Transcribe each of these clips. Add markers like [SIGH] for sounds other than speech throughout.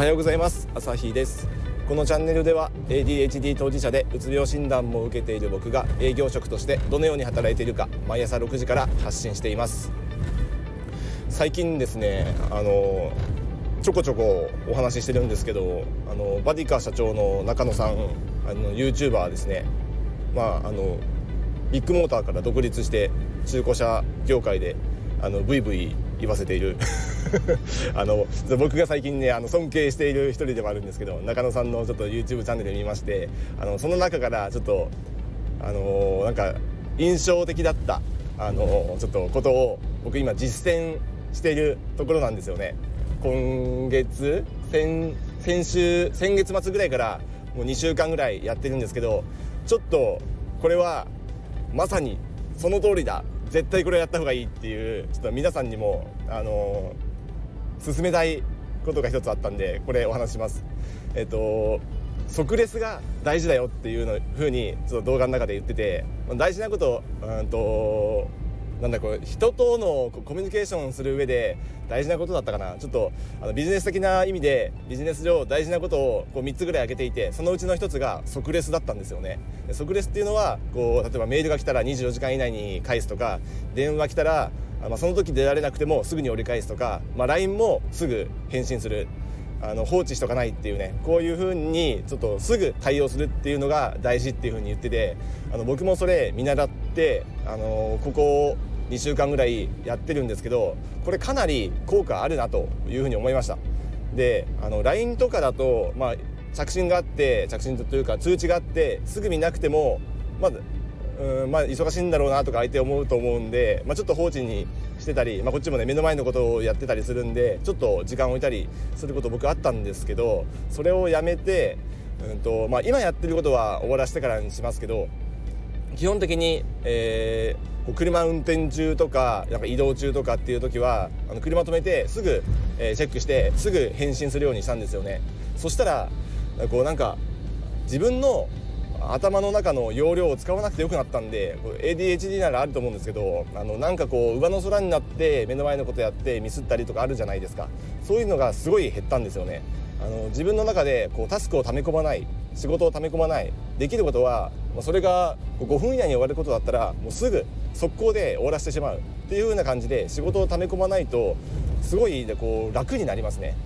はようございます。朝日です。このチャンネルでは ADHD 当事者でうつ病診断も受けている僕が営業職としてどのように働いているか毎朝6時から発信しています。最近ですねあのちょこちょこお話ししてるんですけどあのバディカ社長の中野さんあの YouTuber ですね。まああのビッグモーターから独立して中古車業界であのブイブイ言わせている。[LAUGHS] あの僕が最近ねあの尊敬している一人でもあるんですけど中野さんのちょっと YouTube チャンネル見ましてあのその中からちょっとあのなんか印象的だったあのちょっとことを僕今実践しているところなんですよね。今月先先週先月末ぐらいからもう2週間ぐらいやってるんですけどちょっとこれはまさにその通りだ。絶対これやった方がいいっていうちょっと皆さんにもあのー、進めたいことが一つあったんでこれお話します。えっと即レスが大事だよっていうのふうにちょっと動画の中で言ってて大事なことうんとなんだこれ人とのコミュニケーションする上で大事なことだったかな。ちょっとあのビジネス的な意味でビジネス上大事なことをこう3つぐらい挙げていてそのうちの1つが即レスだったんですよね。即レスっていうのはこう例えばメールが来たら24時間以内に返すとか電話来たらまあ、その時出られなくてもすぐに折り返すとか、まあ、LINE もすぐ返信する。あの放置しとかないっていうね。こういう風にちょっとすぐ対応するっていうのが大事っていう風に言っててあの僕もそれ見習ってあのここ2週間ぐらいやってるんですけどこれかなり効果あるなというふうに思いました。であの LINE とかだと、まあ、着信があって着信というか通知があってすぐ見なくてもまずうんまあ、忙しいんだろうなとか相手思うと思うんで、まあ、ちょっと放置にしてたり、まあ、こっちもね目の前のことをやってたりするんでちょっと時間を置いたりすること僕あったんですけどそれをやめて、うんとまあ、今やってることは終わらせてからにしますけど基本的に、えー車運転中とかなんか移動中とかっていう時はあの車止めてすぐ、えー、チェックしてすぐ返信するようにしたんですよね。そしたらこうなんか自分の頭の中の容量を使わなくてよくなったんで ADHD ならあると思うんですけどあのなんかこう上の空になって目の前のことやってミスったりとかあるじゃないですか。そういうのがすごい減ったんですよね。あの自分の中でこうタスクを溜め込まない仕事を溜め込まないできることはそれが5分以内に終わることだったらもうすぐ速攻で終わらせてしまうっていう風な感じで仕事を溜め込まないとすごいこう楽になりますね。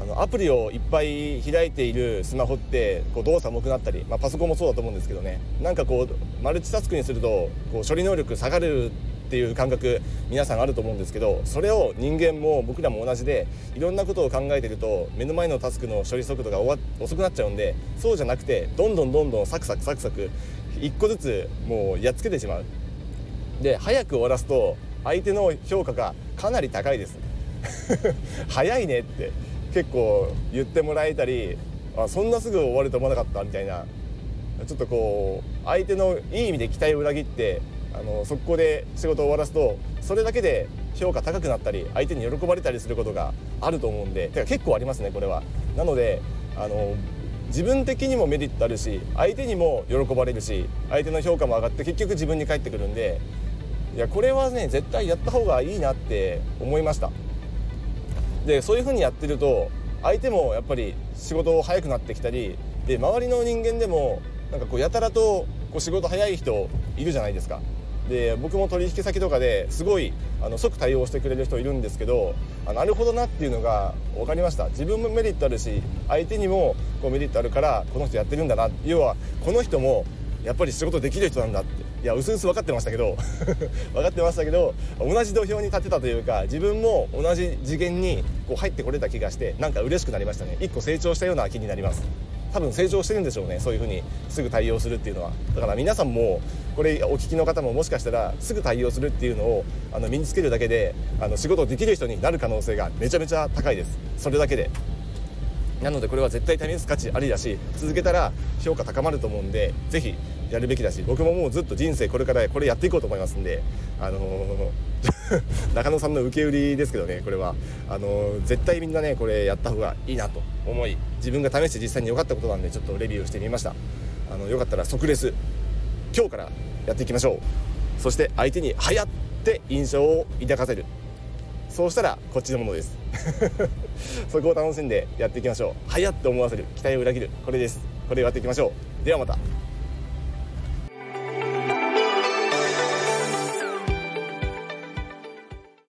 あのアプリをいっぱい開いているスマホってこう動作重くなったり、まあ、パソコンもそうだと思うんですけどね。なんかこうマルチタスクにするとこう処理能力下がるっていう感覚皆さんあると思うんですけどそれを人間も僕らも同じでいろんなことを考えてると目の前のタスクの処理速度が遅くなっちゃうんでそうじゃなくてどんどんどんどんサクサクサクサク1個ずつもうやっつけてしまう。で早く終わらすと相手の評価がかなり高いです。[LAUGHS] 早いねって結構言ってもらえたりあそんなすぐ終わると思わなかったみたいな。ちょっとこう相手のいい意味で期待を裏切ってあの速攻で仕事を終わらすとそれだけで評価高くなったり相手に喜ばれたりすることがあると思うんでてか結構ありますねこれは。なのであの自分的にもメリットあるし相手にも喜ばれるし相手の評価も上がって結局自分に返ってくるんでいやこれはね絶対やった方がいいなって思いましたでそういう風にやってると相手もやっぱり仕事早くなってきたりで周りの人間でもなんかこうやたらとこう仕事早い人いるじゃないですかで僕も取引先とかですごいあの即対応してくれる人いるんですけどあなるほどなっていうのが分かりました。自分もメリットあるし相手にもこうメリットあるからこの人やってるんだな。要はこの人もやっぱり仕事できる人なんだって。いやうすうす分かってましたけど [LAUGHS] 分かってましたけど同じ土俵に立てたというか自分も同じ次元にこう入ってこれた気がしてなんか嬉しくなりましたね。一個成長したような気になります。多分成長してるんでしょうねそういうふうにすぐ対応するっていうのは。だから皆さんもこれお聞きの方ももしかしたらすぐ対応するっていうのをあの身につけるだけであの仕事できる人になる可能性がめちゃめちゃ高いです。それだけで。なのでこれは絶対試す。価値ありだし続けたら評価高まると思うんで是非やるべきだし僕ももうずっと人生これからこれやっていこうと思いますんであのー、[LAUGHS] 中野さんの受け売りですけどねこれは。あのー、絶対みんなねこれやった方がいいなと思い自分が試して実際に良かったことなんでちょっとレビューしてみました。あのよかったら即レス今日からやっていきましょう。そして相手に「はや」って印象を抱かせる。そうしたらこっちのものです。[LAUGHS] そこを楽しんでやっていきましょう。はやって思わせる。期待を裏切る。これです。これをやっていきましょう。ではまた。